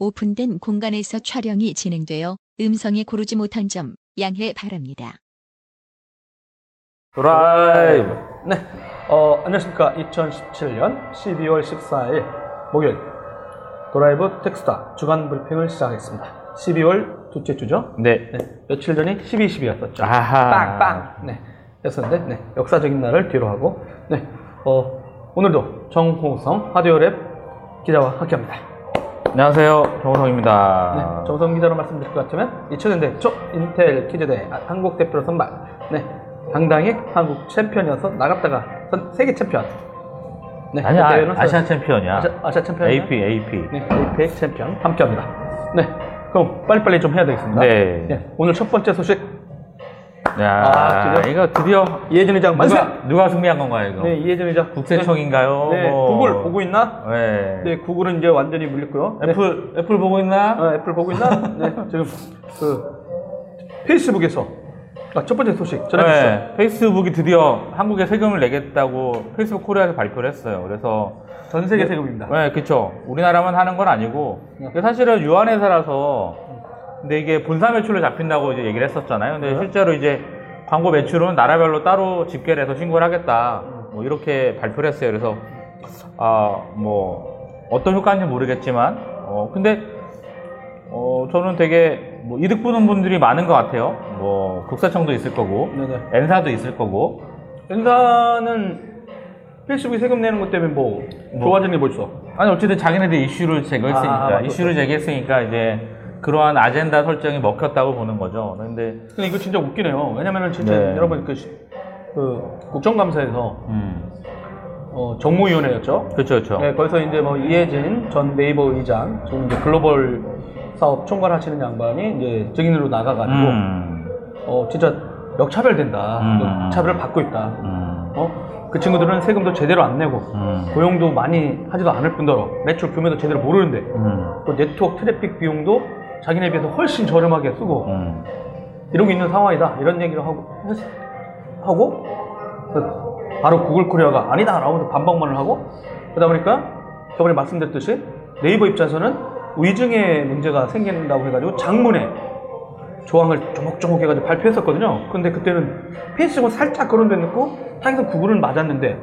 오픈된 공간에서 촬영이 진행되어 음성이 고르지 못한 점 양해 바랍니다. 드라이브. 네. 어, 안녕하십니까. 2017년 12월 14일 목요일 드라이브 테크수다 주간 브리핑을 시작하겠습니다. 12월 둘째 주죠? 네. 네. 며칠 전이 12, 12이었었죠. 아하. 빵빵. 네. 였었는데, 네. 역사적인 날을 뒤로 하고, 네. 어, 오늘도 정호성 하디오랩 기자와 함께 합니다. 안녕하세요. 네. 정우성입니다. 정성 기자로 말씀드릴 것 같으면 2000년대 초 인텔 퀴즈대 한국 대표로 선발. 네. 당당히 한국 챔피언이어서 나갔다가 선- 세계 챔피언. 네. 그 대회는 아시안 챔피언이야. 아시아, 아시아 챔피언. AP, AP. 네. APEC 챔피언 함께 합니다. 네. 그럼 빨리빨리 좀 해야 되겠습니다. 네. 오늘 첫 번째 소식. 야, 아? 이거 드디어 이혜진 의장 만세! 누가, 누가 승리한 건가요, 이거? 네, 이혜진 의장. 국세청인가요? 네. 네. 뭐. 구글 보고 있나? 네. 네, 구글은 이제 완전히 물렸고요. 네. 애플, 애플 보고 있나? 어, 애플 보고 있나? 네, 지금 그 페이스북에서 아, 첫 번째 소식 전해주시죠. 네. 페이스북이 드디어 한국에 세금을 내겠다고 페이스북 코리아에서 발표를 했어요. 그래서 전 세계 세금입니다. 네, 그쵸. 우리나라만 하는 건 아니고. 사실은 유한 회사라서, 근데 이게 본사 매출로 잡힌다고 이제 얘기를 했었잖아요. 근데 네. 실제로 이제 광고 매출은 나라별로 따로 집계를 해서 신고를 하겠다. 뭐 이렇게 발표를 했어요. 그래서, 아, 뭐, 어떤 효과인지 모르겠지만, 어, 근데, 어, 저는 되게 뭐 이득 보는 분들이 많은 것 같아요. 뭐, 국세청도 있을 거고, 네네. 엔사도 있을 거고, 엔사는 페이스북이 세금 내는 것 때문에 뭐, 좋아지는 게 뭐 있어? 아니 어쨌든 자기네들 이슈를 제거했으니까 아, 맞죠. 이슈를 제기했으니까 이제 그러한 아젠다 설정이 먹혔다고 보는 거죠. 근데 근데 이거 진짜 웃기네요. 왜냐면은 진짜 네. 여러분 그, 시- 그 국정감사에서 음 어, 정무위원회였죠. 그렇죠 그렇죠. 네, 거기서 이제 뭐 이해진 전 네이버 의장, 지금 이제 글로벌 사업 총괄 하시는 양반이 이제 증인으로 나가가지고 음, 어, 진짜 역차별된다. 음. 역차별을 받고 있다. 음, 어? 그 친구들은 세금도 제대로 안 내고 음, 고용도 많이 하지도 않을 뿐더러 매출 규모도 제대로 모르는데 음, 또 네트워크 트래픽 비용도 자기네 비해서 훨씬 저렴하게 쓰고 음, 이러고 있는 상황이다 이런 얘기를 하고 했- 하고 그 바로 구글 코리아가 아니다 라고 반박만을 하고 그러다 보니까 저번에 말씀드렸듯이 네이버 입장에서는 위증의 문제가 생긴다고 해가지고 장문에 조항을 조목조목 해가지고 발표했었거든요. 근데 그때는 페이스북은 살짝 거론돼 놓고 상에서 구글은 맞았는데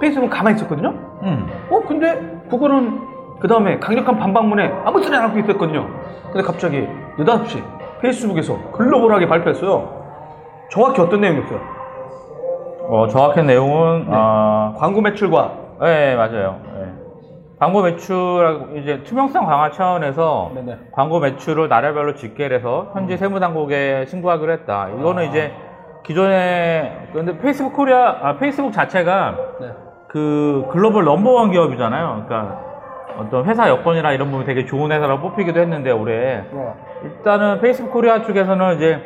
페이스북은 가만히 있었거든요. 음. 어 근데 구글은 그 다음에 강력한 반박문에 아무 소리 안 하고 있었거든요. 근데 갑자기 느닷없이 페이스북에서 글로벌하게 발표했어요. 정확히 어떤 내용이었어요? 어 정확한 내용은 네. 아, 광고 매출과 네 맞아요. 네. 광고 매출하고 이제 투명성 강화 차원에서 네네. 광고 매출을 나라별로 집계를 해서 현지 세무당국에 신고하기로 했다. 이거는 아. 이제 기존에 근데 페이스북 코리아 아, 페이스북 자체가 네. 그 글로벌 넘버원 기업이잖아요. 그러니까 어떤 회사 여건이나 이런 부분이 되게 좋은 회사라고 뽑히기도 했는데 올해 일단은 페이스북 코리아 쪽에서는 이제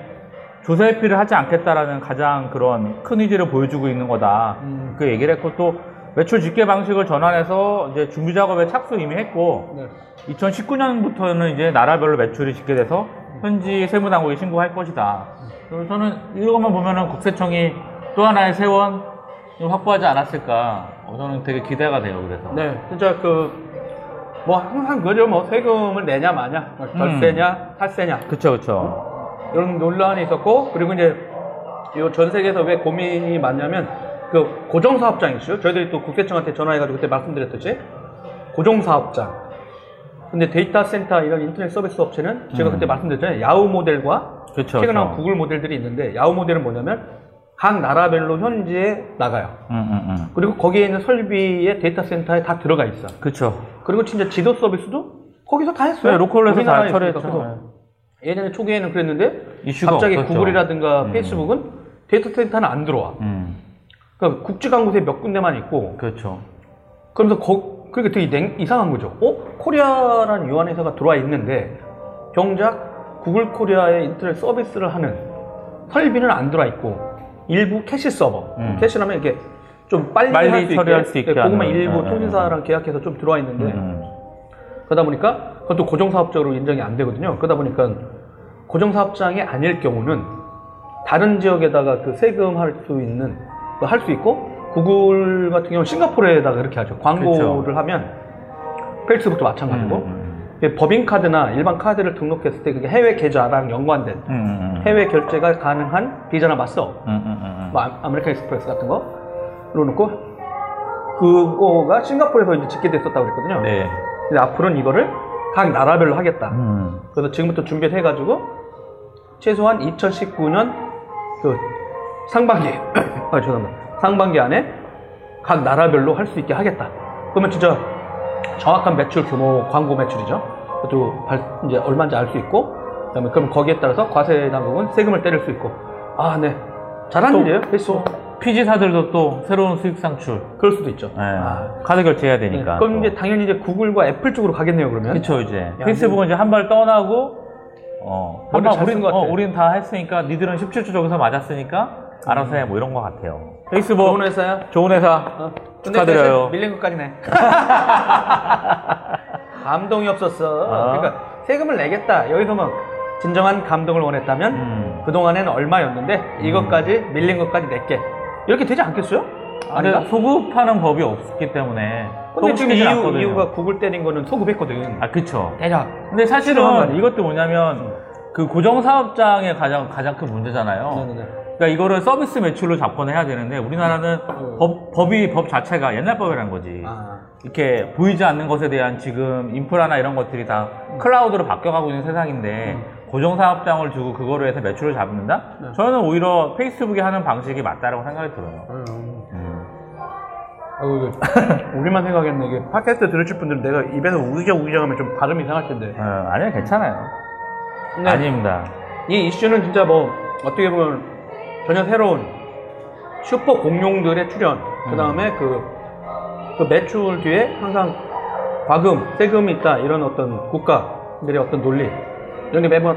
조세 회피를 하지 않겠다라는 가장 그런 큰 의지를 보여주고 있는 거다. 음. 그 얘기를 했고 또 매출 집계 방식을 전환해서 이제 준비 작업에 착수 이미 했고 네. 2019년부터는 이제 나라별로 매출이 집계돼서 현지 세무당국에 신고할 것이다. 그래서 저는 이것만 보면은 국세청이 또 하나의 세원 확보하지 않았을까. 어, 저는 되게 기대가 돼요. 그래서. 네, 진짜 그, 뭐 항상 그죠. 뭐 세금을 내냐 마냐, 뭐 절세냐, 탈세냐. 그쵸 그쵸. 이런 논란이 있었고, 그리고 이제 이 전 세계에서 왜 고민이 많냐면, 그 고정사업장 이슈. 저희들이 또 국세청한테 전화해가지고 그때 말씀드렸듯이, 고정사업장. 근데 데이터 센터 이런 인터넷 서비스 업체는 제가 음. 그때 말씀드렸잖아요. 야후 모델과 그쵸. 최근 나온. 구글 모델들이 있는데, 야후 모델은 뭐냐면, 각 나라별로 현지에 나가요. 음, 음, 음. 그리고 거기에 있는 설비의 데이터 센터에 다 들어가 있어. 그쵸. 그리고 진짜 지도 서비스도 거기서 다 했어요. 네, 로컬에서 다 처리했죠. 그래서 예전에 초기에는 그랬는데 갑자기 없었죠. 구글이라든가 음. 페이스북은 데이터 센터는 안 들어와. 음, 그러니까 국지관 곳에 몇 군데만 있고 그렇죠. 그러면서 거, 그게 되게 냉- 이상한 거죠. 어? 코리아라는 유한 회사가 들어와 있는데 정작 구글 코리아의 인터넷 서비스를 하는 설비는 안 들어와 있고 일부 캐시 서버, 음. 캐시라면 이게 좀 빨리, 빨리 할 수 처리할 있게, 수 있게 네, 그것만 하는. 일부 네, 네, 통신사랑 계약해서 좀 들어와 있는데 음, 그러다 보니까 그것도 고정사업장으로 인정이 안 되거든요. 그러다 보니까 고정사업장이 아닐 경우는 다른 지역에다가 그 세금 할 수 있는 할 수 있고 구글 같은 경우는 싱가포르에다가 그렇게 하죠. 광고를 그렇죠. 하면 페이스북도 마찬가지고 음, 그 법인카드나 일반 카드를 등록했을 때 그게 해외 계좌랑 연관된 음, 음, 음. 해외 결제가 가능한 비자나 마스터, 음. 뭐 아- 아메리칸 익스프레스 같은 거 넣어놓고 그거가 싱가포르에서 이제 집계됐었다고 그랬거든요. 네. 근데 앞으로는 이거를 각 나라별로 하겠다. 음. 그래서 지금부터 준비를 해가지고 최소한 2019년 그 상반기, 아 죄송합니다. 상반기 안에 각 나라별로 할 수 있게 하겠다. 그러면 진짜 정확한 매출 규모, 광고 매출이죠. 그것도 발- 이제 얼마인지 알 수 있고, 그다음에 그럼 거기에 따라서 과세 당국은 세금을 때릴 수 있고, 아 네, 또- 일이에요. 페이스북. PG사들도 또 새로운 수익 상출. 그럴 수도 있죠. 네. 아, 카드 결제해야 네. 되니까. 그럼 이제 당연히 이제 구글과 애플 쪽으로 가겠네요. 그러면. 그렇죠 이제 페이스북은 이제 한 발 떠나고 어, 한발 잘 우린. 어, 우린 다 했으니까 니들은 17주 저기서 맞았으니까 알아서 해 뭐 이런 것 같아요. 페이스북 좋은 회사야. 좋은 회사 어. 축하드려요. 밀린 것까지네. 감동이 없었어. 아. 그러니까 세금을 내겠다. 여기서 뭐 진정한 감동을 원했다면 음. 그동안에는 얼마였는데 이것까지 밀린 것까지 낼게. 이렇게 되지 않겠어요? 아닌가? 소급하는 법이 없기 때문에 근데 지금 이유, 않거든요. 이유가 구글 때린 거는 소급했거든. 아 그쵸. 대략. 근데 사실은? 이것도 뭐냐면 그 고정사업장의 가장 가장 큰 문제잖아요. 네네네. 그러니까 이거를 서비스 매출로 접근해야 되는데 우리나라는 음. 법, 법이 법 자체가 옛날 법이라는 거지. 아. 이렇게 보이지 않는 것에 대한 지금 인프라나 이런 것들이 다 클라우드로 바뀌어가고 있는 세상인데 고정 사업장을 두고 그거로 해서 매출을 잡는다? 네. 저는 오히려 페이스북이 하는 방식이 맞다라고 생각이 들어요. 음. 음. 아이고, 우리만 생각했네. 이게 팟캐스트 들으실 분들은 내가 입에서 우기적 우기적 하면 좀 발음이 이상할 텐데. 어, 아니요, 괜찮아요. 근데 아닙니다. 이 이슈는 진짜 뭐 어떻게 보면 전혀 새로운 슈퍼 공룡들의 출현. 그 다음에 그, 그 매출 뒤에 항상 과금 세금이 있다 이런 어떤 국가들의 어떤 논리 이런 게 매번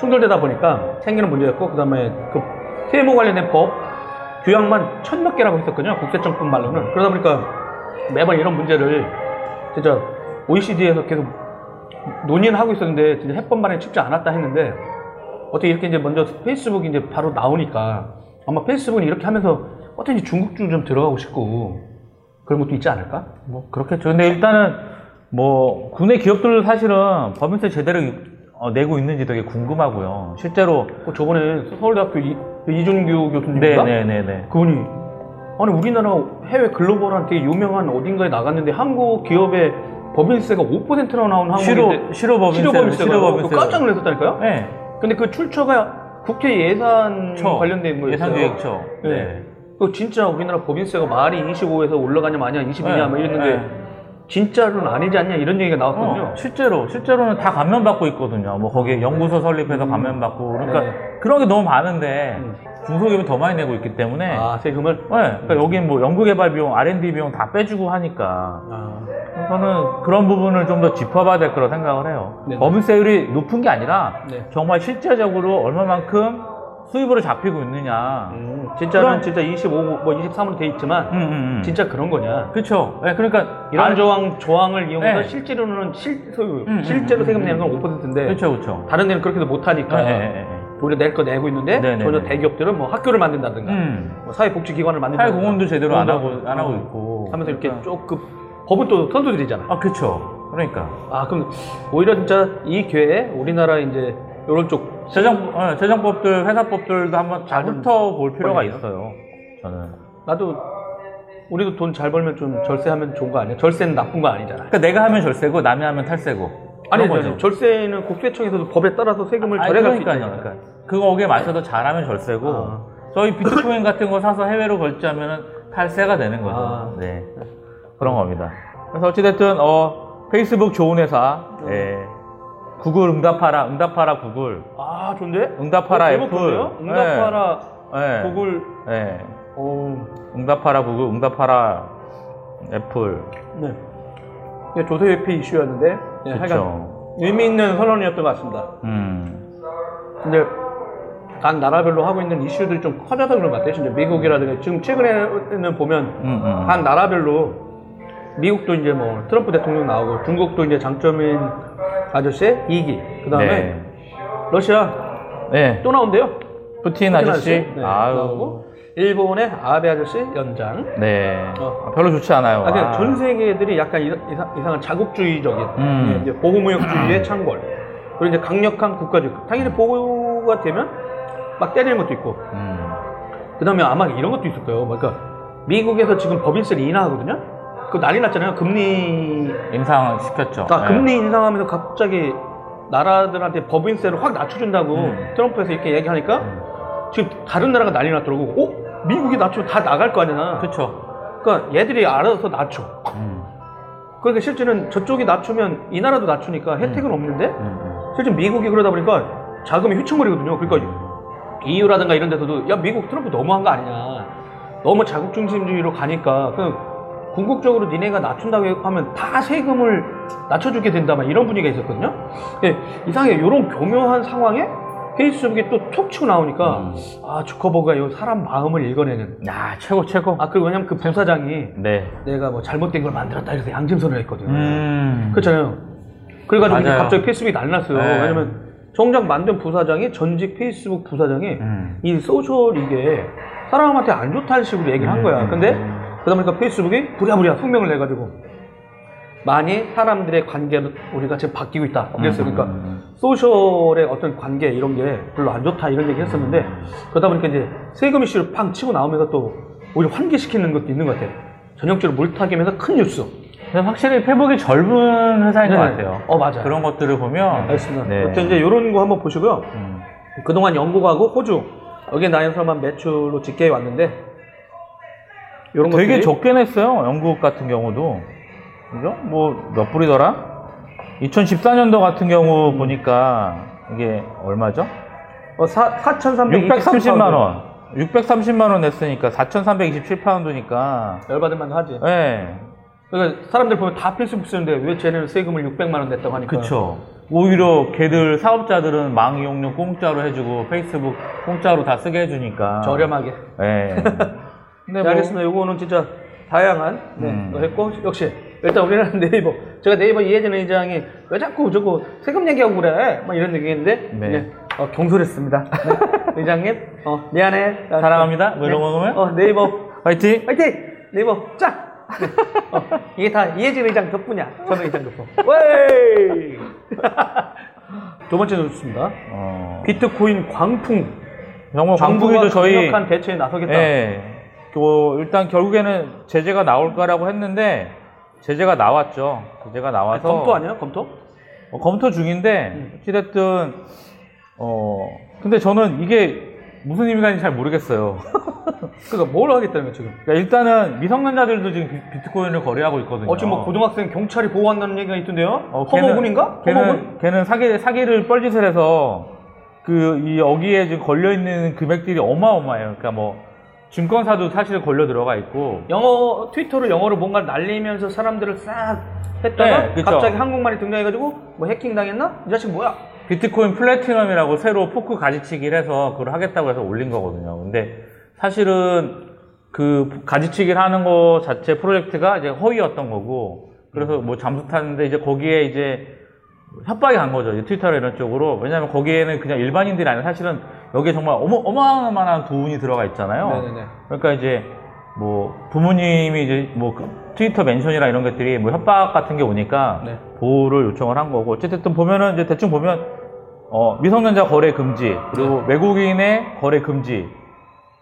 충돌되다 보니까 생기는 문제였고 그 다음에 그 세무 관련된 법 규약만 천몇 개라고 했었거든요 국세청법 말로는. 그러다 보니까 매번 이런 문제를 진짜 OECD에서 계속 논의는 하고 있었는데 진짜 해법 마련이 쉽지 않았다 했는데 어떻게 이렇게 이제 먼저 페이스북이 이제 바로 나오니까 아마 페이스북은 이렇게 하면서 어떻게 중국주 좀 들어가고 싶고 그런 것도 있지 않을까? 뭐, 그렇겠죠. 근데 일단은, 뭐, 국내 기업들 사실은 법인세 제대로 어, 내고 있는지 되게 궁금하고요. 실제로. 그 저번에 서울대학교 이, 그 이준규 교수님인가? 네네네네. 그분이 아니 우리나라 해외 글로벌한 되게 유명한 어딘가에 나갔는데 한국 기업의 법인세가 5%나 나온 한국인데 실효 법인세. 실효 법인세. 깜짝 놀랐었다니까요? 네. 근데 그 출처가 국회 예산 처. 관련된 거였어요. 예산기획처. 네. 네. 그 진짜 우리나라 법인세가 말이 25에서 올라가냐 마냐 22냐 네. 뭐 이랬는데 네. 진짜로는 아니지 않냐 이런 얘기가 나왔거든요. 어, 실제로, 실제로는 다 감면 받고 있거든요. 뭐, 거기에 연구소 설립해서 감면 받고. 그러니까, 네. 그런 게 너무 많은데, 음. 중소기업이 더 많이 내고 있기 때문에, 아 세금을 네, 그러니까 여긴 뭐 연구개발 비용, R&D 비용 다 빼주고 하니까 아, 저는 그런 부분을 좀 더 짚어봐야 될 거라고 생각을 해요. 네네. 법인세율이 높은 게 아니라 네. 정말 실제적으로 얼마만큼 수입으로 잡히고 있느냐. 음, 진짜는 그럼- 진짜 25, 뭐 23으로 돼 있지만 음, 음, 음. 진짜 그런 거냐? 그렇죠. 네, 그러니까 이런 아, 조항 조항을 이용해서 네. 실제로는 실 소유, 음, 실제로 음, 세금 음, 내는 건 5%인데 그렇죠, 그렇죠. 다른 데는 그렇게도 못 하니까 네, 네, 네, 네. 오히려 낼 거 내고 있는데 네네네. 전혀 대기업들은 뭐 학교를 만든다든가 음. 뭐 사회복지기관을 만든다든가 사회공헌도 제대로 안 하고 안 하고 어, 있고 하면서 이렇게 그러니까. 조금 법은 또 선두들이잖아. 아 그렇죠. 그러니까 아 그럼 오히려 진짜 이 기회에 우리나라 이제 이런 쪽 재정 어, 재정법들 회사법들도 한번 잘좀 훑어볼 필요가. 있어요. 저는. 나도 우리도 돈 잘 벌면 좀 절세하면 좋은 거 아니야? 절세는 나쁜 거 아니잖아. 그러니까 내가 하면 절세고 남이 하면 탈세고. 아니, 아니. 절세는 국세청에서도 법에 따라서 세금을 절약할 수 그러니까요. 있잖아. 그러니까 그거 거기에 맞춰서 잘하면 절세고 아. 저희 비트코인 같은 거 사서 해외로 결제하면 탈세가 되는 거죠. 아. 네. 그런 겁니다. 그래서 어찌됐든 어, 페이스북 좋은 회사, 음. 예. 구글 응답하라, 응답하라 구글, 아, 좋은데? 응답하라 어, 애플? 응답하라 예. 구글. 예. 어, 응답하라 구글, 응답하라 애플. 네. 이게 조세회피 이슈였는데, 네, 하여간. 의미 있는 선언이었던 것 같습니다. 음. 근데 각 나라별로 하고 있는 이슈들이 좀 커져서 그런 것 같아요. 진짜 미국이라든가 지금 최근에는 보면 음, 음. 각 나라별로 미국도 이제 뭐 트럼프 대통령 나오고 중국도 이제 장점인 아저씨의 2기 그 다음에 네. 러시아 네. 또 나온대요. 푸틴 푸틴 아저씨. 네, 아유. 일본의 아베 아저씨 연장. 네. 어. 별로 좋지 않아요. 아, 그냥 아. 전 세계들이 약간 이상, 이상- 이상한 자국주의적인 음. 이제 보호무역주의의 창궐 그리고 이제 강력한 국가주의 당연히 보호가 되면 막 때리는 것도 있고 음. 그 다음에 아마 이런 것도 있을 거예요 그러니까 미국에서 지금 법인세를 인하하거든요 그 난리 났잖아요 금리 인상 시켰죠. 아, 네. 금리 인상하면서 갑자기 나라들한테 법인세를 확 낮춰준다고 음. 트럼프에서 이렇게 얘기하니까 지금 다른 나라가 난리 났더라고 어? 미국이 낮추면 다 나갈 거 아니야 그쵸. 그러니까 얘들이 알아서 낮춰 음. 그러니까 실제는 저쪽이 낮추면 이 나라도 낮추니까 혜택은 없는데 음, 음. 실제 미국이 그러다 보니까 자금이 휘청거리거든요. 그러니까 EU라든가 이런 데서도 야 미국 트럼프 너무한 거 아니냐. 너무 자국 중심주의로 가니까 그 궁극적으로 니네가 낮춘다고 하면 다 세금을 낮춰주게 된다 막 이런 분위기가 있었거든요. 예, 이상하게 이런 교묘한 상황에 페이스북이 또톡 치고 나오니까 음. 아 주커버그가 이 사람 마음을 읽어내는 야, 최고, 최고. 아 그리고 왜냐면 그 부사장이 네. 내가 뭐 잘못된 걸 만들었다 이래서 양심선을 했거든요. 음. 그렇잖아요. 그래가지고 이제 맞아요. 갑자기 페이스북이 났어요. 네. 왜냐면 정작 만든 부사장이 전직 페이스북 부사장이 음. 이 소셜 이게 사람한테 안 좋다는 식으로 얘기를 한 거야. 음. 근데 그러다 보니까 페이스북이 부랴부랴 성명을 내가지고 많이 사람들의 관계를 우리가 지금 바뀌고 있다. 그랬어요. 그러니까 음. 소셜의 어떤 관계 이런 게 별로 안 좋다 이런 얘기 했었는데 그러다 보니까 이제 세금 이슈를 팡 치고 나오면서 또 오히려 환기시키는 것도 있는 것 같아요. 전형적으로 몰타기면서 큰 뉴스. 확실히 페북이 젊은 회사인 것 네. 같아요. 어, 맞아요. 그런 것들을 보면. 알겠습니다. 네. 어쨌든 이제 이런 거 한번 보시고요. 음. 그동안 영국하고 호주 여기에 나연서만 매출로 집계해 왔는데 이런 되게 것들이 적게 냈어요. 영국 같은 경우도. 그죠? 뭐, 몇 불이더라? 2014년도 같은 경우 보니까 이게 얼마죠? 어, 4,330만 630만 원. 630만 원 냈으니까 4,327파운드니까. 열받을 만도 하지. 예. 그러니까 사람들 보면 다 페이스북 쓰는데 왜 쟤네는 세금을 600만 원 냈다고 하니까. 그쵸. 오히려 걔들 사업자들은 망 이용료 공짜로 해주고 페이스북 공짜로 다 쓰게 해주니까. 저렴하게. 예. 근데 네, 뭐, 알겠습니다. 요거는 진짜 다양한 네, 음. 거 했고 역시 일단 우리는 네이버 제가 네이버 이혜진 의장이 왜 자꾸 저거 세금 얘기하고 그래 막 이런 얘기했는데 네. 네, 어, 경솔했습니다. 네, 의장님 어, 미안해 사랑합니다. 뭐 이런 거 보면? 어, 네이버 화이팅! 화이팅 네이버 짱 네. 어, 이게 다 이해진 의장 덕분이야 전 의장 덕분 웨이 두 번째 뉴스입니다 어, 비트코인 광풍 광풍이도 저희. 강력한 대처에 나서겠다 예. 그 일단 결국에는 제재가 나올 거라고 했는데 제재가 나왔죠. 제재가 나와서 검토 아니에요 검토? 어, 검토 중인데 어찌됐든 어 근데 저는 이게 무슨 의미가 있는지 잘 모르겠어요. 그러니까 뭘 하겠다는 거야 지금 그러니까 일단은 미성년자들도 지금 비- 비트코인을 거래하고 있거든요. 어, 지금 뭐 고등학생 경찰이 보호한다는 얘기가 있던데요? 어, 걔는- 허먹은인가? 허먹은? 걔는 걔는 사기 사기를 뻘짓을 해서 그 이 여기에 지금 걸려 있는 금액들이 어마어마해요. 그러니까 뭐 증권사도 사실 걸려 들어가 있고 영어, 트위터로 영어로 뭔가 날리면서 사람들을 싹 했다가 네. 갑자기 한국말이 등장해가지고 뭐 해킹 당했나? 이 자식 뭐야? 비트코인 플래티넘이라고 새로 포크 가지치기를 해서 그걸 하겠다고 해서 올린 거거든요. 근데 사실은 그 가지치기를 하는 거 자체 프로젝트가 이제 허위였던 거고 그래서 뭐 잠수 탔는데 이제 거기에 이제 협박이 간 거죠. 트위터나 이런 쪽으로. 왜냐하면 거기에는 그냥 일반인들이 아니라 사실은 여기에 정말 어마, 어마어마한 돈이 들어가 있잖아요. 네네네. 그러니까 이제 뭐 부모님이 이제 뭐그 트위터 멘션이나 이런 것들이 뭐 협박 같은 게 오니까 네. 보호를 요청을 한 거고 어쨌든 보면은 이제 대충 보면 어, 미성년자 거래 금지 그리고 네. 외국인의 거래 금지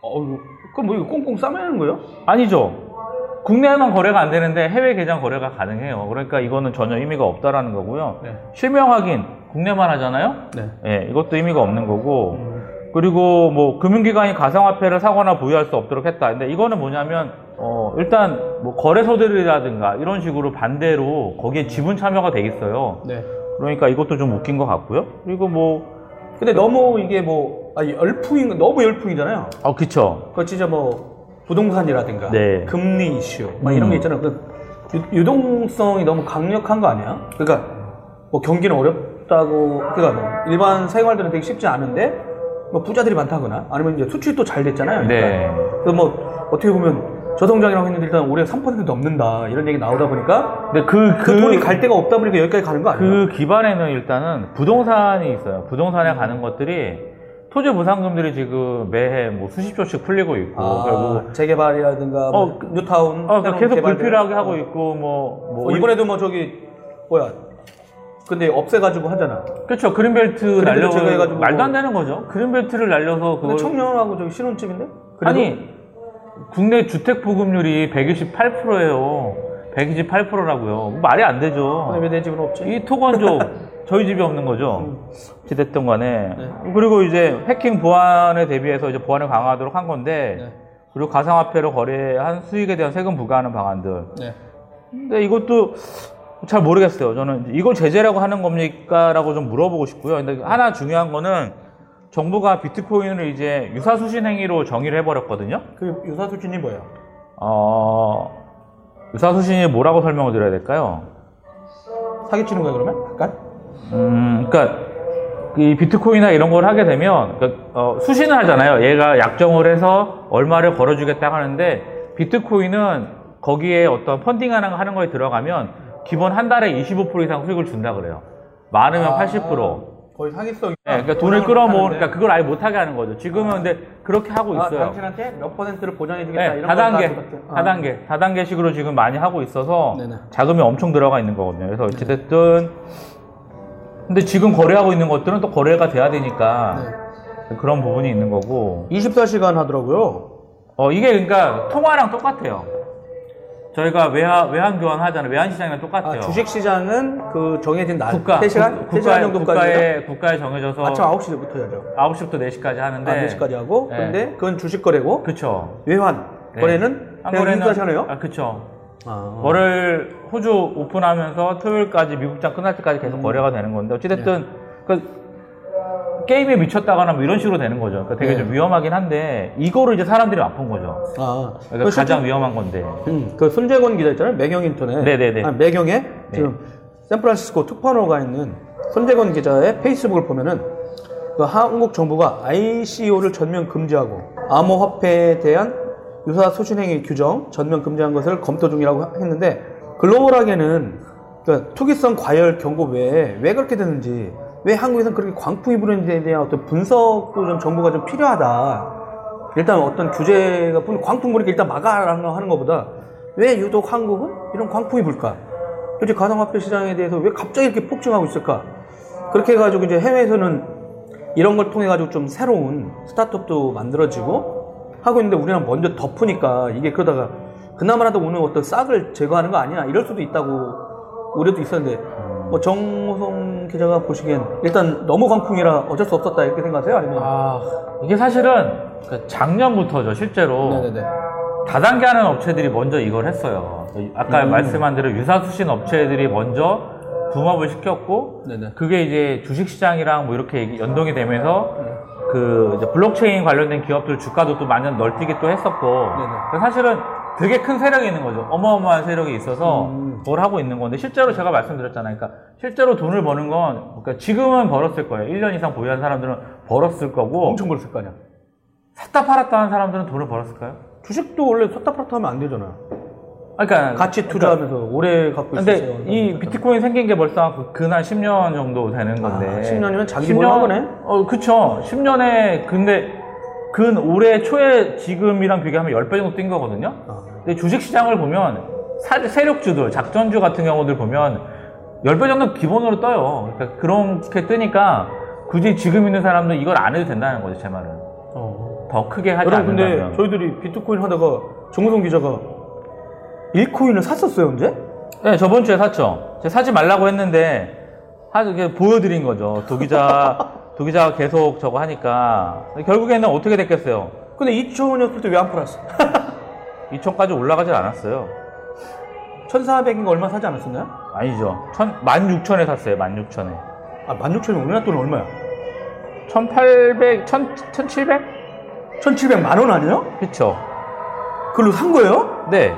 어우, 그럼 뭐 이거 꽁꽁 싸매는 거예요? 아니죠. 국내에만 거래가 안 되는데 해외 계정 거래가 가능해요. 그러니까 이거는 전혀 의미가 없다라는 거고요. 네. 실명 확인 국내만 하잖아요. 네. 예, 이것도 의미가 없는 거고 음. 그리고 뭐 금융기관이 가상화폐를 사거나 보유할 수 없도록 했다. 근데 이거는 뭐냐면 어, 일단 뭐 거래소들이라든가 이런 식으로 반대로 거기에 지분 참여가 돼 있어요. 네. 그러니까 이것도 좀 웃긴 것 같고요. 그리고 뭐 근데 너무 이게 뭐, 아, 열풍인, 거- 너무 열풍이잖아요. 어, 그쵸. 그거 진짜 뭐, 부동산이라든가, 네. 금리 이슈, 막 이런 음. 게 있잖아요. 그 유, 유동성이 너무 강력한 거 아니야? 그러니까, 뭐 경기는 어렵다고, 그러니까 뭐 일반 생활들은 되게 쉽지 않은데, 뭐 부자들이 많다거나, 아니면 이제 수출이 또 잘 됐잖아요. 그러니까. 네. 그래서 뭐, 어떻게 보면, 저성장이라고 했는데 일단 올해 3% 넘는다. 이런 얘기 나오다 보니까, 근데 그, 그, 돈이 갈 데가 없다 보니까 여기까지 가는 거 아니에요? 그 기반에는 일단은 부동산이 있어요. 부동산에 가는 것들이 토지 보상금들이 지금 매해 뭐 수십조씩 풀리고 있고 아, 결국 재개발이라든가 어, 뭐 뉴타운 어, 새로운 계속 개발들. 불필요하게 하고 있고 뭐, 뭐 어, 이번에도 뭐 저기 뭐야 근데 없애가지고 하잖아. 그렇죠 그린벨트 그린벨트 제거해가지고 날려 말도 안 뭐- 되는 거죠 그린벨트를 날려서 그걸 청년하고 저기 신혼집인데? 아니 국내 주택 보급률이 128%예요 128%라고요 말이 안 되죠 근데 왜내 집은 없지? 이 토건족 저희 집이 없는 거죠. 어찌됐든 간에. 네. 그리고 이제 해킹 보안에 대비해서 이제 보안을 강화하도록 한 건데, 네. 그리고 가상화폐로 거래한 수익에 대한 세금 부과하는 방안들. 네. 근데 이것도 잘 모르겠어요. 저는 이걸 제재라고 하는 겁니까? 라고 좀 물어보고 싶고요. 근데 하나 중요한 거는 정부가 비트코인을 이제 유사수신 행위로 정의를 해버렸거든요. 그 유사 수준이 뭐예요? 어, 유사수신이 뭐라고 설명을 드려야 될까요? 사기치는 거야 그러면? 약간? 음, 그러니까 이 비트코인이나 이런 걸 하게 되면 그러니까, 어, 수신을 하잖아요. 얘가 약정을 해서 얼마를 걸어주겠다 하는데 비트코인은 거기에 어떤 펀딩하는 하는 거에 들어가면 기본 한 달에 25% 이상 수익을 준다 그래요. 많으면 아, 80%. 거의 사기성. 네, 그러니까 돈을 끌어모으니까 그걸 아예 못하게 하는 거죠. 지금은 근데 그렇게 하고 아, 있어요. 당신한테 몇 퍼센트를 보장해주겠다 네, 이런 다단계, 아. 다단계, 다단계식으로 지금 많이 하고 있어서 네네. 자금이 엄청 들어가 있는 거거든요. 그래서 어찌됐든 근데 지금 거래하고 있는 것들은 또 거래가 돼야 되니까 네. 그런 부분이 있는 거고 24시간 하더라고요. 어 이게 그러니까 통화랑 똑같아요. 저희가 외환 외환 교환 하잖아요. 외환 시장이랑 똑같아요. 아, 주식 시장은 그 정해진 날 국가 3시간? 국- 3시간 정도까지 국가에 국가에 정해져서 아침 9시부터 하죠. 9시부터 4시까지 하는데 아, 4시까지 하고 네. 근데 그건 주식 거래고 그쵸. 외환 네. 거래는 한 그냥 거래는 24시간이에요? 아 그쵸. 아. 월요일 호주 오픈하면서 토요일까지 미국장 끝날 때까지 계속 음. 거래가 되는 건데 어찌됐든 네. 그 게임에 미쳤다거나 뭐 이런 식으로 되는 거죠. 그러니까 되게 네. 좀 위험하긴 한데 이거를 이제 사람들이 맛본 거죠. 아, 그러니까 그 가장 실제- 위험한 건데. 음, 그 손재건 기자 있잖아요. 매경 인터넷. 네네네. 아, 매경에 지금 샌프란시스코 특파원으로가 있는 손재건 기자의 페이스북을 보면은 그 한국 정부가 ICO를 전면 금지하고 암호화폐에 대한 유사 수신행위 규정 전면 금지한 것을 검토 중이라고 했는데 글로벌하게는 그 투기성 과열 경고 외에 왜 그렇게 되는지 왜 한국에서는 그렇게 광풍이 부는지에 대한 어떤 분석도 좀 정부가 좀 필요하다. 일단 어떤 규제가 뿐 광풍 부니까 일단 막아라는 거 하는 것보다 왜 유독 한국은 이런 광풍이 불까? 도대체 가상화폐 시장에 대해서 왜 갑자기 이렇게 폭증하고 있을까? 그렇게 해가지고 이제 해외에서는 이런 걸 통해 가지고 좀 새로운 스타트업도 만들어지고 하고 있는데 우리는 먼저 덮으니까 이게 그러다가 그나마라도 오늘 어떤 싹을 제거하는 거 아니야 이럴 수도 있다고 우려도 있었는데 뭐 정호성 기자가 보시기엔 일단 너무 광풍이라 어쩔 수 없었다 이렇게 생각하세요? 아니면 아 이게 사실은 그 작년부터죠 실제로 네네네 다단계 하는 업체들이 먼저 이걸 했어요. 아까 음. 말씀한 대로 유사수신 업체들이 먼저 붐업을 시켰고 네네 그게 이제 주식시장이랑 뭐 이렇게 연동이 되면서 네. 그 이제 블록체인 관련된 기업들 주가도 또 많이 널뛰기 또 했었고 사실은 되게 큰 세력이 있는 거죠. 어마어마한 세력이 있어서 음. 뭘 하고 있는 건데 실제로 제가 말씀드렸잖아요. 그러니까 실제로 돈을 버는 건 그러니까 지금은 벌었을 거예요. 1년 이상 보유한 사람들은 벌었을 거고 엄청 벌었을 거 아니야 샀다 팔았다 하는 사람들은 돈을 벌었을까요? 주식도 원래 섰다 팔았다 하면 안 되잖아 아, 그러니까 같이 투자하면서 오래 갖고 근데 있어요 이 비트코인 생긴 게 벌써 그- 근한 10년 정도 되는 건데. 아, 10년이면 장기 보유 거네? 어, 그쵸. 10년에, 근데, 근 올해 초에 지금이랑 비교하면 10배 정도 뛴 거거든요? 아. 근데 주식 시장을 보면, 사- 세력주들, 작전주 같은 경우들 보면, 10배 정도 기본으로 떠요. 그러니까 그렇게 뜨니까, 굳이 지금 있는 사람들은 이걸 안 해도 된다는 거죠, 제 말은. 어. 더 크게 하지 여러분 근데 않는다면. 저희들이 비트코인 하다가 정우성 기자가 1코인을 샀었어요 언제? 네, 저번 주에 샀죠. 제가 사지 말라고 했는데, 하, 이게 보여드린 거죠. 도기자, 도기자가 계속 저거 하니까. 결국에는 어떻게 됐겠어요? 근데 2천원이었을 때 왜 안 팔았어? 2천까지 올라가질 않았어요. 1400인가 얼마 사지 않았었나요? 아니죠. 천, 16,000에 샀어요, 16,000에. 아 16,000원 우리나라 돈 얼마야? 1,800, 1,000, 1,700? 1700만 원 아니에요? 그쵸. 그걸로 산 거예요? 네.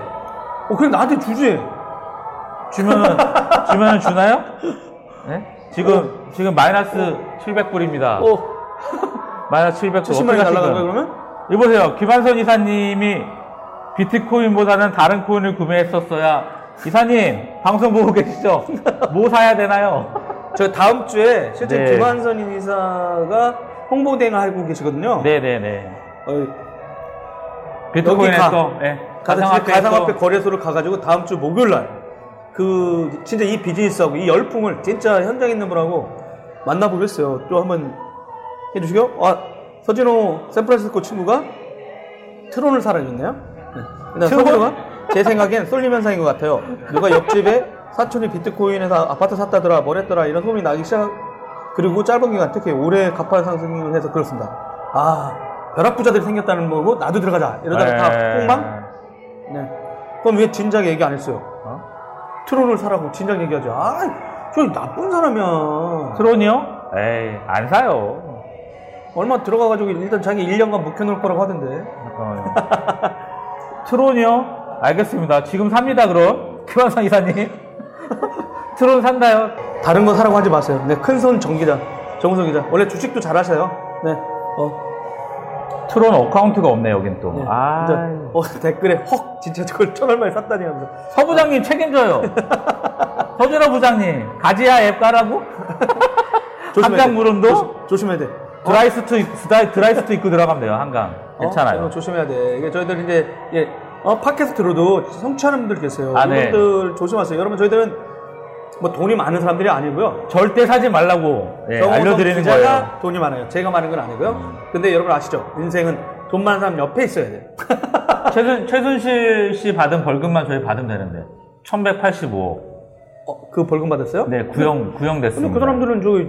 어 그냥 나한테 주지 주면은, 주면은 주나요? 네? 지금, 지금 마이너스 700불입니다. 어 마이너스 700불. 70만이 날라간 거야 그러면? 이보세요. 김한선 이사님이 비트코인보다는 다른 코인을 구매했었어야 이사님 방송 보고 계시죠? 뭐 사야 되나요? 저 다음 주에 실제 네. 김한선 이사가 홍보대행 하고 계시거든요. 네네네. 어, 비트코인에 가- 또 예, 가상화폐, 가상화폐 거래소를 가가지고 다음 주 목요일 날, 그, 진짜 이 비즈니스하고 이 열풍을 진짜 현장에 있는 분하고 만나보기로 했어요. 또 한번 해주시고요. 아, 서진호 샌프란시스코 친구가 트론을 사라졌네요. 네. 서진호가 제 생각엔 쏠림 현상인 것 같아요. 누가 옆집에 사촌이 비트코인에서 아파트 샀다더라, 뭐랬더라, 이런 소문이 나기 시작, 그리고 짧은 기간, 특히 올해 가파 상승을 해서 그렇습니다. 아, 벼락부자들이 생겼다는 거고, 나도 들어가자. 이러다가 다 예. 폭망? 네. 그럼 왜 진작 얘기 안 했어요? 어? 트론을 사라고 진작 얘기하죠. 아, 저 나쁜 사람이야. 트론이요? 에이 안 사요. 얼마 들어가가지고 일단 자기 1년간 묵혀놓을 거라고 하던데. 잠깐만요. 트론이요? 알겠습니다. 지금 삽니다 그럼 김한성 이사님. 트론 산다요. 다른 거 사라고 하지 마세요. 네, 큰 손 정기자, 정우성 기자. 원래 주식도 잘하셔요. 네, 어, 트론 어카운트가 없네 여긴 또. 네. 아 진짜, 어, 댓글에 헉, 진짜 저걸 천 얼마에 샀다니 하면서. 서 부장님 책임져요. 서준호 부장님 가지야 앱 까라고? 한강 돼. 물음도 조심, 조심 해야 돼. 드라이스트 드라이, 드라이스트 입고 들어가면 돼요 한강. 어? 괜찮아요. 이거 조심해야 돼. 이게 저희들 이제, 예, 어, 팟캐스트로도 성취하는 분들 계세요. 아, 네. 이분들 조심하세요. 여러분, 저희들은 뭐 돈이 많은 사람들이 아니고요. 절대 사지 말라고 예, 알려드리는 거예요. 돈이 많아요. 제가 많은 건 아니고요. 근데 여러분 아시죠? 인생은 돈 많은 사람 옆에 있어야 돼. 최순, 최순실 씨 받은 벌금만 저희 받으면 되는데 1185억. 어, 그 벌금 받았어요? 네 구형 구형 근데 됐습니다. 그 사람들은 저기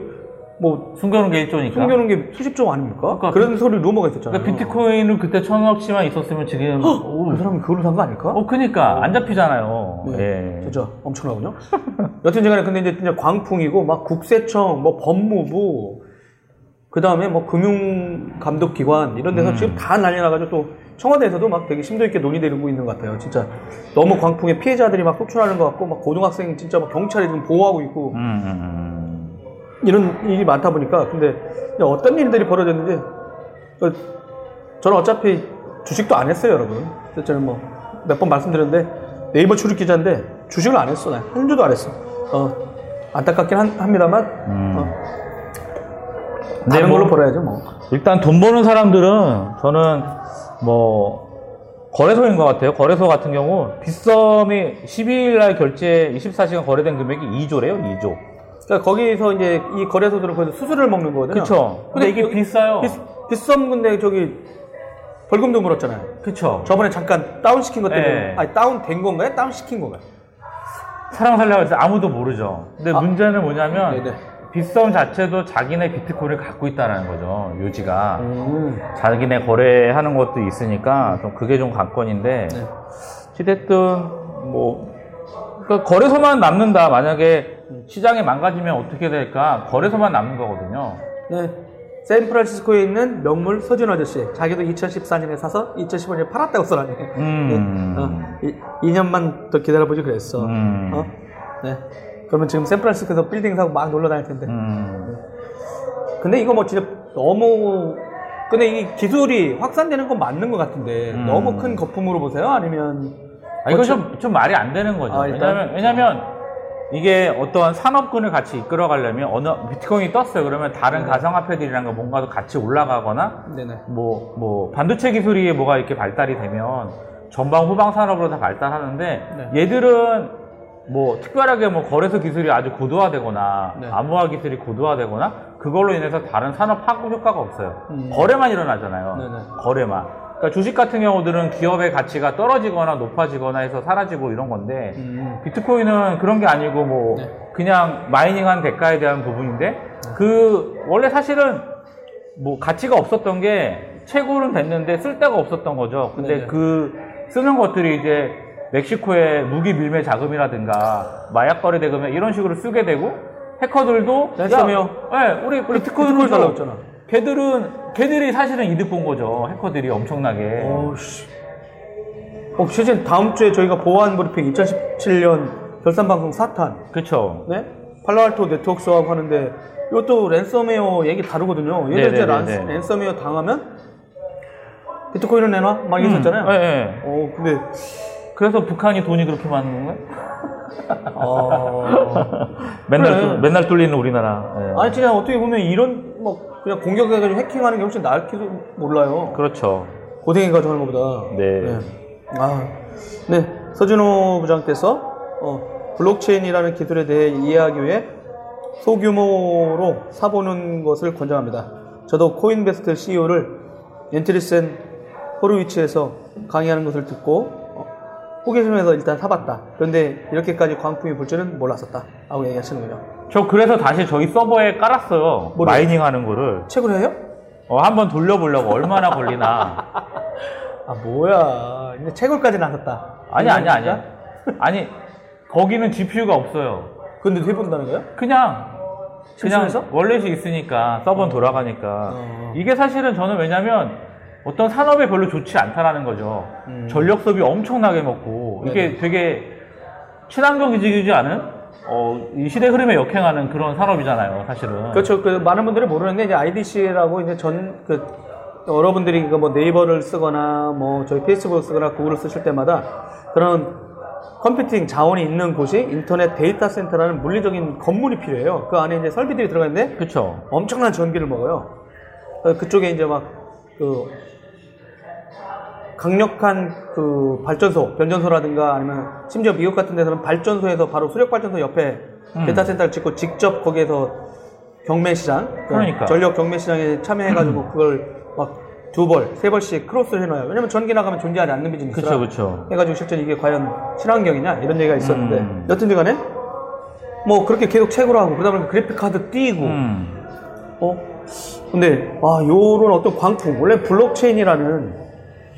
뭐 숨겨놓은 게 1조니까. 숨겨놓은 게 수십 조 아닙니까? 그러니까 그런 소리 루머가 있었잖아요. 그러니까 비트코인을 그때 천억치만 있었으면 지금 오, 그 사람이 그걸로 산 거 아닐까? 어 그니까 안 잡히잖아요. 네, 예. 진짜 엄청나군요. 여튼간에 근데 이제 진짜 광풍이고 막 국세청, 뭐 법무부, 그 다음에 뭐 금융감독기관 이런 데서 음. 지금 다 난리 나가지고 또 청와대에서도 막 되게 심도 있게 논의되고 있는 것 같아요. 진짜 너무 광풍에 피해자들이 막 속출하는 것 같고 막 고등학생 진짜 막 경찰이 지금 보호하고 있고 음, 음, 음. 이런 일이 많다 보니까 근데 어떤 일들이 벌어졌는지 어, 저는 어차피 주식도 안 했어요 여러분 저는 뭐 몇 번 말씀드렸는데 네이버 출입 기자인데 주식을 안 했어 난한 주도 안 했어 어, 안타깝긴 한- 합니다만 음. 어, 다른 뭐- 걸로 벌어야죠 뭐 일단 돈 버는 사람들은 저는 뭐 거래소인 것 같아요. 거래소 같은 경우 빗썸이 12일 날 결제 24시간 거래된 금액이 2조래요. 2조. 그러니까 거기서 이제 이 거래소들은 거기서 수수료를 먹는 거거든요 그쵸. 근데 이게 여기 비싸요. 빗, 빗썸 근데 저기 벌금도 물었잖아요 그쵸. 저번에 잠깐 다운시킨 것 때문에 네. 아니 다운된 건가요? 다운시킨 건가요? 사람 살려고 해서 아무도 모르죠. 근데 아. 문제는 뭐냐면 네네. 빗썸 자체도 자기네 비트코인을 갖고 있다는 거죠. 요지가. 음. 자기네 거래하는 것도 있으니까 좀 그게 좀 관건인데 네. 어찌됐든 뭐 그러니까 거래소만 남는다 만약에 시장이 망가지면 어떻게 될까 거래소만 남는 거거든요 네. 샌프란시스코에 있는 명물 서준 아저씨. 자기도 2014년에 사서 2015년에 팔았다고 써라니. 음. 어, 이, 2년만 더 기다려보지 그랬어. 음. 어? 네. 그러면 지금 샌프란시스코에서 빌딩 사고 막 놀러 다닐 텐데. 음. 근데 이거 뭐 진짜 너무. 근데 이 기술이 확산되는 건 맞는 것 같은데. 음. 너무 큰 거품으로 보세요? 아니면. 아, 이거 좀, 좀 말이 안 되는 거죠. 아? 왜냐면, 왜냐면, 이게 어떠한 산업군을 같이 이끌어 가려면 어느, 비트코인이 떴어요. 그러면 다른 네. 가상화폐들이랑 거 뭔가도 같이 올라가거나, 네네. 뭐, 뭐, 반도체 기술이 뭐가 이렇게 발달이 되면 전방 후방 산업으로 다 발달하는데, 네. 얘들은 뭐, 특별하게 뭐, 거래소 기술이 아주 고도화되거나, 네. 암호화 기술이 고도화되거나, 그걸로 인해서 다른 산업 파급 효과가 없어요. 음. 거래만 일어나잖아요. 네네. 거래만. 그러니까 주식 같은 경우들은 기업의 가치가 떨어지거나 높아지거나 해서 사라지고 이런 건데 음. 비트코인은 그런 게 아니고 뭐 네. 그냥 마이닝한 대가에 대한 부분인데 그 원래 사실은 뭐 가치가 없었던 게 채굴은 됐는데 쓸 데가 없었던 거죠. 근데 네네. 그 쓰는 것들이 이제 멕시코의 무기 밀매 자금이라든가 마약 거래 대금이나 이런 식으로 쓰게 되고 해커들도 랜섬웨어. 야, 네, 우리 비트코인 비트코인을 달라고 했잖아. 걔들은 걔들이 사실은 이득 본 거죠. 해커들이 엄청나게. 어우씨. 어, 시즌 다음 주에 저희가 보안 브리핑 2017년 결산 방송 사탄. 그쵸. 네? 팔로알토 네트워크스하고 하는데 이것도 랜섬웨어 얘기 다루거든요. 얘들 이제 란, 네네네네. 랜섬웨어 당하면 비트코인을 내놔? 막 이랬었잖아요. 네, 네. 어, 근데 그래서 북한이 돈이 그렇게 많은 건가요? 어... 맨날 그래. 뚫- 맨날 뚫리는 우리나라. 예. 아니 진짜 어떻게 보면 이런 뭐 그냥 공격해가지고 해킹하는 게 훨씬 나을지도 몰라요. 그렇죠. 고생해가지고 하는 것보다. 네. 아, 네. 서준호 부장께서 어, 블록체인이라는 기술에 대해 이해하기 위해 소규모로 사보는 것을 권장합니다. 저도 코인베이스 CEO를 앤드리슨 호로위츠에서 강의하는 것을 듣고 어, 호기심에서 일단 사봤다. 그런데 이렇게까지 광풍이 불 줄은 몰랐었다. 하고 얘기하시는군요. 저 그래서 다시 저희 서버에 깔았어요. 뭐를? mining 하는 거를. 채굴을 해요? 어, 한번 돌려보려고 얼마나 걸리나. 아 뭐야. 이제 채굴까지 나섰다. 아니, 아니, 아니. 아니, 거기는 GPU가 없어요. 근데 해본다는 거예요? 그냥, 그냥? 월렛이 있으니까, 서버 는 돌아가니까. 어. 이게 사실은 저는 왜냐면, 어떤 산업에 별로 좋지 않다라는 거죠. 전력 소비 엄청나게 먹고, 이게 음. 네네. 되게 친환경 기지이지 않은, 어, 이 시대 흐름에 역행하는 그런 산업이잖아요, 사실은. 그렇죠. 그 많은 분들이 모르는데 이제 IDC라고 이제 전 그 여러분들이 그뭐 네이버를 쓰거나 뭐 저희 페이스북을 쓰거나 구글을 쓰실 때마다 그런 컴퓨팅 자원이 있는 곳이 인터넷 데이터 센터라는 물리적인 건물이 필요해요. 그 안에 이제 설비들이 들어가 있는데 그쵸. 엄청난 전기를 먹어요. 어, 그쪽에 이제 막 그 강력한 그 발전소, 변전소라든가 아니면 심지어 미국 같은 데서는 발전소에서 바로 수력 발전소 옆에 음. 데이터 센터를 짓고 직접 거기에서 경매 시장, 그 그러니까. 전력 경매 시장에 참여해가지고 그걸 막 두 벌, 세 벌씩 크로스를 해놔요. 왜냐면 전기 나가면 존재하지 않는 비즈니스라. 그쵸, 그쵸. 해가지고 실제 이게 과연 친환경이냐 이런 얘기가 있었는데 음. 여튼지 간에 뭐 그렇게 계속 채굴 하고 그다음에 그래픽 카드 띄고 음. 어 근데 아 요런 어떤 광풍 원래 블록체인이라는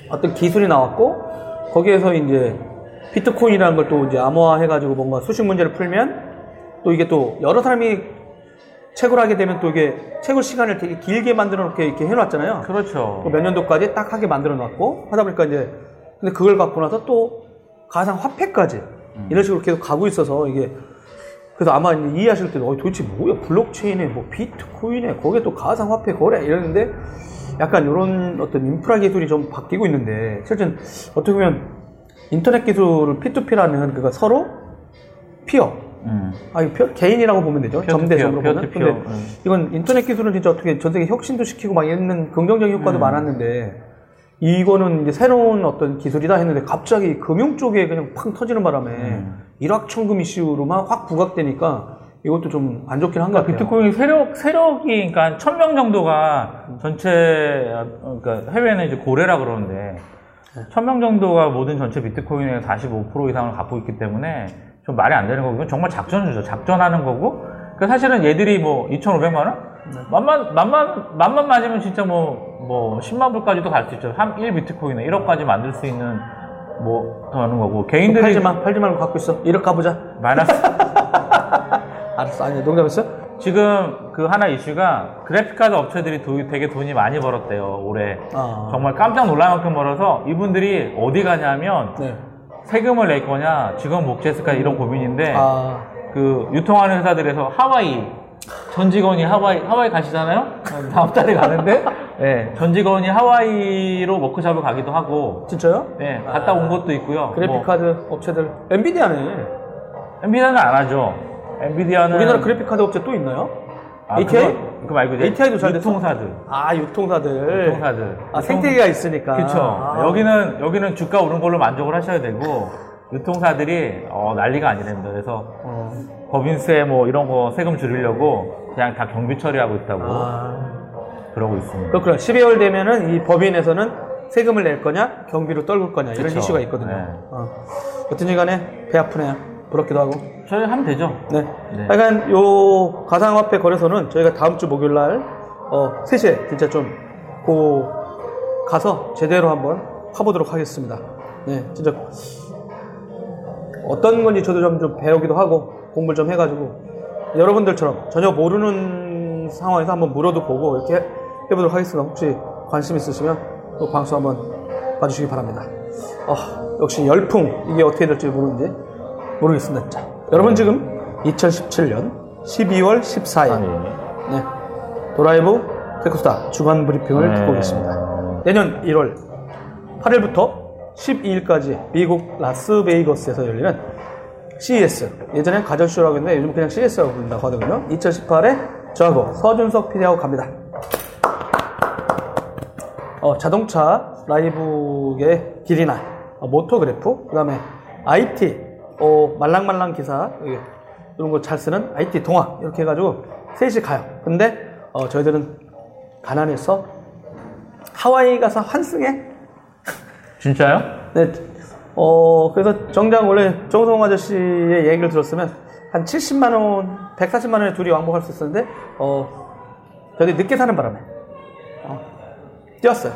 어떤 기술이 나왔고 거기에서 이제 비트코인이라는 걸 또 이제 암호화 해가지고 뭔가 수식 문제를 풀면 또 이게 또 여러 사람이 채굴하게 되면 또 이게 채굴 시간을 되게 길게 만들어 놓게 이렇게 해놨잖아요. 그렇죠. 몇 년도까지 딱 하게 만들어 놨고 하다 보니까 이제 근데 그걸 갖고 나서 또 가상 화폐까지 이런 식으로 계속 가고 있어서 이게 그래서 아마 이해하실 때도 어, 도대체 뭐야 블록체인에 뭐 비트코인에 거기에 또 가상 화폐 거래 이러는데 약간 이런 어떤 인프라 기술이 좀 바뀌고 있는데 실제 어떻게 보면 인터넷 기술을 P2P라는 그러니까 서로 피어 음. 아, 이 표- 개인이라고 보면 되죠. 점대적으로 보면. 근데 음. 이건 인터넷 기술은 진짜 어떻게 전 세계 혁신도 시키고 막 이런 긍정적인 음. 효과도 많았는데 이거는 이제 새로운 어떤 기술이다 했는데 갑자기 금융 쪽에 그냥 팡 터지는 바람에 음. 일확천금 이슈로만 확 부각되니까 이것도 좀 안 좋긴 한것 같아요. 비트코인 세력, 세력이, 그러니까, 천 명 정도가 전체, 어, 그러니까 해외는 이제 고래라 그러는데, 천 명 정도가 모든 전체 비트코인의 45% 이상을 갖고 있기 때문에 좀 말이 안 되는 거고, 이건 정말 작전주죠. 작전하는 거고, 그 사실은 얘들이 뭐 2,500만 원? 만만, 만만, 만만 맞으면 진짜 뭐, 뭐, 10만 불까지도 갈 수 있죠. 한 1비트코인에 1억까지 만들 수 있는, 뭐, 더 하는 거고, 개인들이. 팔지 마, 팔지 말고 갖고 있어. 1억 가보자. 마이너스. 알았어, 아니야, 농담했어? 지금 그 하나 이슈가 그래픽카드 업체들이 도- 되게 돈이 많이 벌었대요 올해. 아. 정말 깜짝 놀랄 만큼 벌어서 이분들이 어디 가냐면 네. 세금을 낼 거냐 직원 복지 했을까 이런 고민인데 아, 그 유통하는 회사들에서 하와이 전 직원이 하와이 하와이 가시잖아요? 다음 달에 가는데? 네, 전 직원이 하와이로 워크숍을 가기도 하고. 진짜요? 네, 갔다 온 것도 있고요. 그래픽 카드 업체들. 엔비디아네. 뭐, 엔비디아는 안 하죠 엔비디아는 우리나라 그래픽 카드 업체 또 있나요? 아, ATI? 그거, 그거 말고 이제 ATI도 잘 됐어? 유통사들 아, 유통사들. 유통사들. 아, 유통- 생태계가 있으니까. 그쵸. 아. 여기는, 여기는 주가 오른 걸로 만족을 하셔야 되고, 유통사들이, 어, 난리가 아니랍니다. 그래서, 어. 법인세 뭐 이런 거 세금 줄이려고 그냥 다 경비 처리하고 있다고 아. 그러고 있습니다. 그렇구나. 12월 되면은 이 법인에서는 세금을 낼 거냐, 경비로 떨굴 거냐, 이런 그쵸. 이슈가 있거든요. 네. 어. 어떤지 간에 배 아프네요. 부럽기도 하고. 저희 하면 되죠. 네. 네. 하여간 요 가상화폐 거래소는 저희가 다음 주 목요일 날, 어, 3시에 진짜 좀, 고, 가서 제대로 한번 파보도록 하겠습니다. 네, 진짜, 어떤 건지 저도 좀, 좀 배우기도 하고, 공부를 좀 해가지고, 여러분들처럼 전혀 모르는 상황에서 한번 물어도 보고, 이렇게 해- 해보도록 하겠습니다. 혹시 관심 있으시면 또 방송 한번 봐주시기 바랍니다. 어, 역시 열풍, 이게 어떻게 될지 모르는지 모르겠습니다. 자, 여러분 지금 2017년 12월 14일 아니. 네. 도라이브 테크수다 주간 브리핑을 네. 듣고 계십니다. 내년 1월 8일부터 12일까지 미국 라스베이거스에서 열리는 CES 예전엔 가전쇼라고 했는데 요즘 그냥 CES라고 부른다고 하거든요. 2018에 저하고 서준석 PD하고 갑니다. 어, 자동차 라이브의 길이나 어, 모토그래프, 그 다음에 IT, 어, 말랑말랑 기사, 예, 이런 거 잘 쓰는 IT 동화, 이렇게 해가지고 셋이 가요. 근데 어, 저희들은 가난해서 하와이 가서 환승해. 진짜요? 네, 어, 그래서 정작 원래 정성 아저씨의 얘기를 들었으면 한 70만 원, 140만 원에 둘이 왕복할 수 있었는데, 어, 저희 늦게 사는 바람에, 어, 뛰었어요.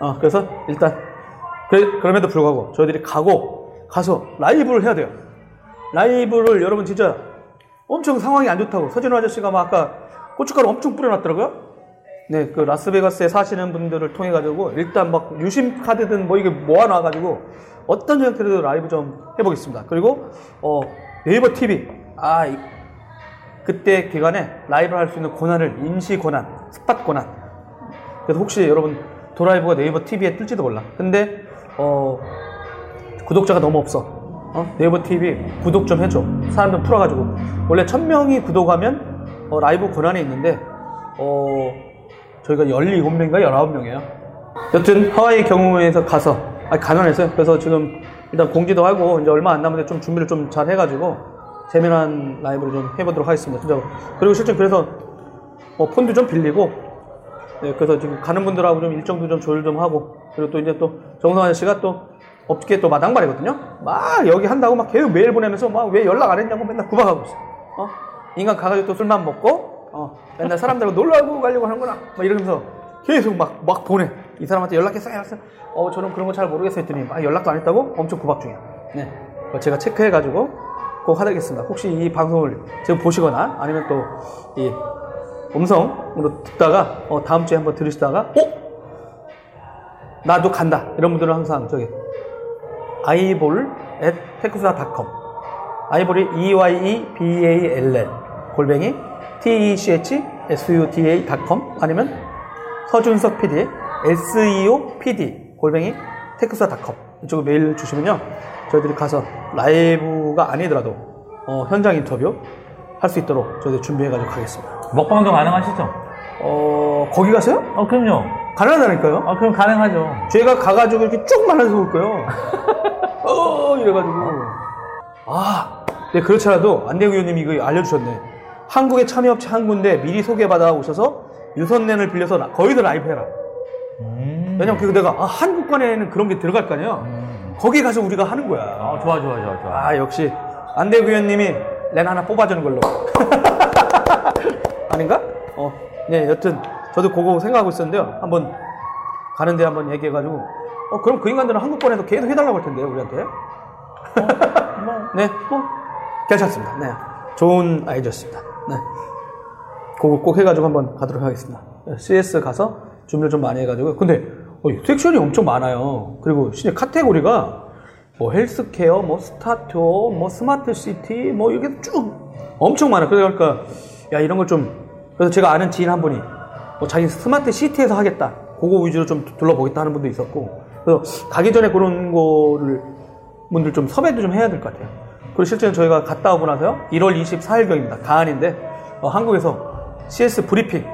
어, 그래서 일단, 그, 그럼에도 불구하고 저희들이 가고, 가서 라이브를 해야 돼요. 라이브를 여러분 진짜 엄청 상황이 안 좋다고. 서진호 아저씨가 막 아까 고춧가루 엄청 뿌려놨더라고요. 네, 그 라스베가스에 사시는 분들을 통해 가지고 일단 막 유심 카드든 뭐 이게 모아놔 가지고 어떤 형태로도 라이브 좀 해보겠습니다. 그리고 어, 네이버 TV 아 이- 그때 기간에 라이브 할 수 있는 권한을 임시 권한, spot 권한. 그래서 혹시 여러분 도라이브가 네이버 TV에 뜰지도 몰라. 근데 어, 구독자가 너무 없어. 어? 네이버 TV 구독 좀 해줘. 사람들 풀어가지고 원래 천 명이 구독하면 어, 라이브 권한이 있는데 어, 저희가 17명인가 19명이에요. 여튼 하와이 경우에서 가서 아니 가난해서요. 그래서 지금 일단 공지도 하고 이제 얼마 안 남은데 좀 준비를 좀 잘 해가지고 재미난 라이브를 좀 해보도록 하겠습니다. 진짜 그리고 실제 그래서 어, 폰도 좀 빌리고 네, 그래서 지금 가는 분들하고 좀 일정도 좀 조율 좀 하고 그리고 또 이제 또 정성 아저씨가 또 업계 또 마당발이거든요. 막 여기 한다고 막 계속 메일 보내면서 막 왜 연락 안 했냐고 맨날 구박하고 있어. 어? 인간 가가지고 또 술만 먹고 어, 맨날 사람들하고 놀러 가려고 하는구나. 막 이러면서 계속 막, 막 보내. 이 사람한테 연락했어요. 연락했어요. 어, 저는 그런 거 잘 모르겠어요. 했더니 막 연락도 안 했다고 엄청 구박 중이야. 네. 어, 제가 체크해가지고 꼭 하겠습니다. 혹시 이 방송을 지금 보시거나 아니면 또 이 음성으로 듣다가 어, 다음 주에 한번 들으시다가 어? 나도 간다. 이런 분들은 항상 저기 아이볼 at 테크수다닷컴 아이볼이 E-Y-E-B-A-L-L 골뱅이 T-E-C-H-S-U-D-A.com 아니면 서준석 PD S-E-O PD 골뱅이 테크수다닷컴 이쪽으로 메일 주시면요 저희들이 가서 라이브가 아니더라도 어, 현장 인터뷰 할 수 있도록 저희들 준비해가지고 가겠습니다 먹방도 가능하시죠? 어 거기 가세요? 어, 그럼요. 가능하다니까요 아, 그럼 가능하죠. 제가 가가지고 이렇게 쭉 말아서 올 거예요. 어, 이래가지고. 아, 네, 그렇더라도 안대구 의원님이 이거 알려주셨네. 한국의 참여업체 한 군데 미리 소개받아 오셔서 유선랜을 빌려서 라- 거기서 라이브 해라. 음. 왜냐면 그 내가 아, 한국관에는 그런 게 들어갈 거 아니에요. 거기 가서 우리가 하는 거야. 아, 좋아, 좋아, 좋아, 좋아. 아, 역시 안대구 의원님이 랜 하나 뽑아주는 걸로. 아닌가? 어, 네, 여튼 저도 그거 생각하고 있었는데요. 한번 가는데 한번 얘기해가지고, 어, 그럼 그 인간들은 한국권에서 계속 해달라고 할 텐데, 우리한테. 네, 뭐, 괜찮습니다. 네. 좋은 아이디어였습니다. 네. 그거 꼭 해가지고 한번 가도록 하겠습니다. 네, CES 가서 준비를 좀 많이 해가지고. 근데, 어, 섹션이 엄청 많아요. 그리고 진짜 카테고리가 뭐 헬스케어, 뭐 스타트업, 뭐 스마트 시티, 뭐 이게 쭉 엄청 많아. 그러니까 야 이런 걸 좀 그래서 제가 아는 지인 한 분이 뭐 자기 스마트 시티에서 하겠다. 그거 위주로 좀 둘러보겠다 하는 분도 있었고. 그래서 가기 전에 그런 거를 분들 좀 섭외도 좀 해야 될 것 같아요. 그리고 실제로 저희가 갔다 오고 나서요. 1월 24일경입니다. 가안인데 어, 한국에서 CS 브리핑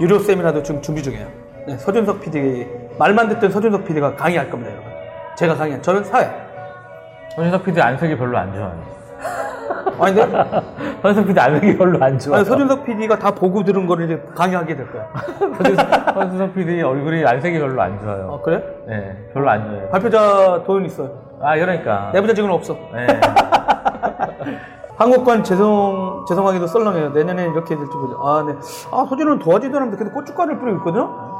유료 세미나도 지금 준비 중이에요. 네, 서준석 PD 말만 듣던 서준석 PD가 강의할 겁니다, 여러분. 제가 강의한 저는 사회. 서준석 PD 안색이 별로 안 좋아요. 아니, 근데 서준석 PD 안색이 별로 안 좋아요. 아니, 서준석 PD가 다 보고 들은 거를 이제 강의하게 될 거야. 서준석, PD 얼굴이 안색이 별로 안 좋아요. 어, 그래? 네, 별로 안 좋아요. 발표자 돈은 있어요. 아, 그러니까. 내부자 직은 없어. 네. 한국관 죄송, 죄송하게도 썰렁해요. 내년에 이렇게 될지 모르죠. 아, 네. 아, 서준은 도와지도 않는데 근데 고춧가루를 뿌리고 있거든요?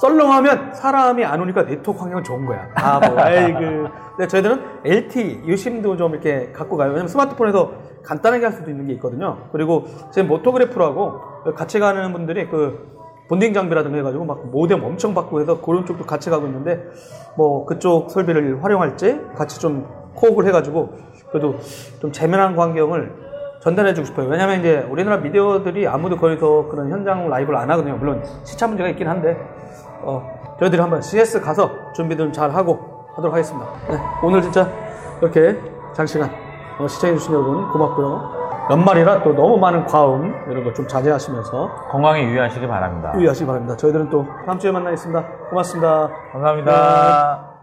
썰렁하면 사람이 안 오니까 네트워크 환경은 좋은 거야. 아, 뭐, 아이고. 근데 저희들은 LTE, 유심도 좀 이렇게 갖고 가요. 왜냐면 스마트폰에서 간단하게 할 수도 있는 게 있거든요. 그리고 지금 모토그래프라고 같이 가는 분들이 그 bonding 장비라든가 해가지고 막 모뎀 엄청 받고 해서 그런 쪽도 같이 가고 있는데 뭐 그쪽 설비를 활용할지 같이 좀 코업을 해가지고 그래도 좀 재미난 광경을 전달해주고 싶어요. 왜냐면 이제 우리나라 미디어들이 아무도 거기서 그런 현장 라이브를 안 하거든요. 물론 시차 문제가 있긴 한데 어, 저희들이 한번 CS 가서 준비도 잘 하고 하도록 하겠습니다. 네, 오늘 진짜 이렇게 장시간 어, 시청해주신 여러분 고맙고요. 연말이라 또 너무 많은 과음 이런 거 좀 자제하시면서 건강에 유의하시기 바랍니다. 유의하시기 바랍니다. 저희들은 또 다음 주에 만나겠습니다. 고맙습니다. 감사합니다.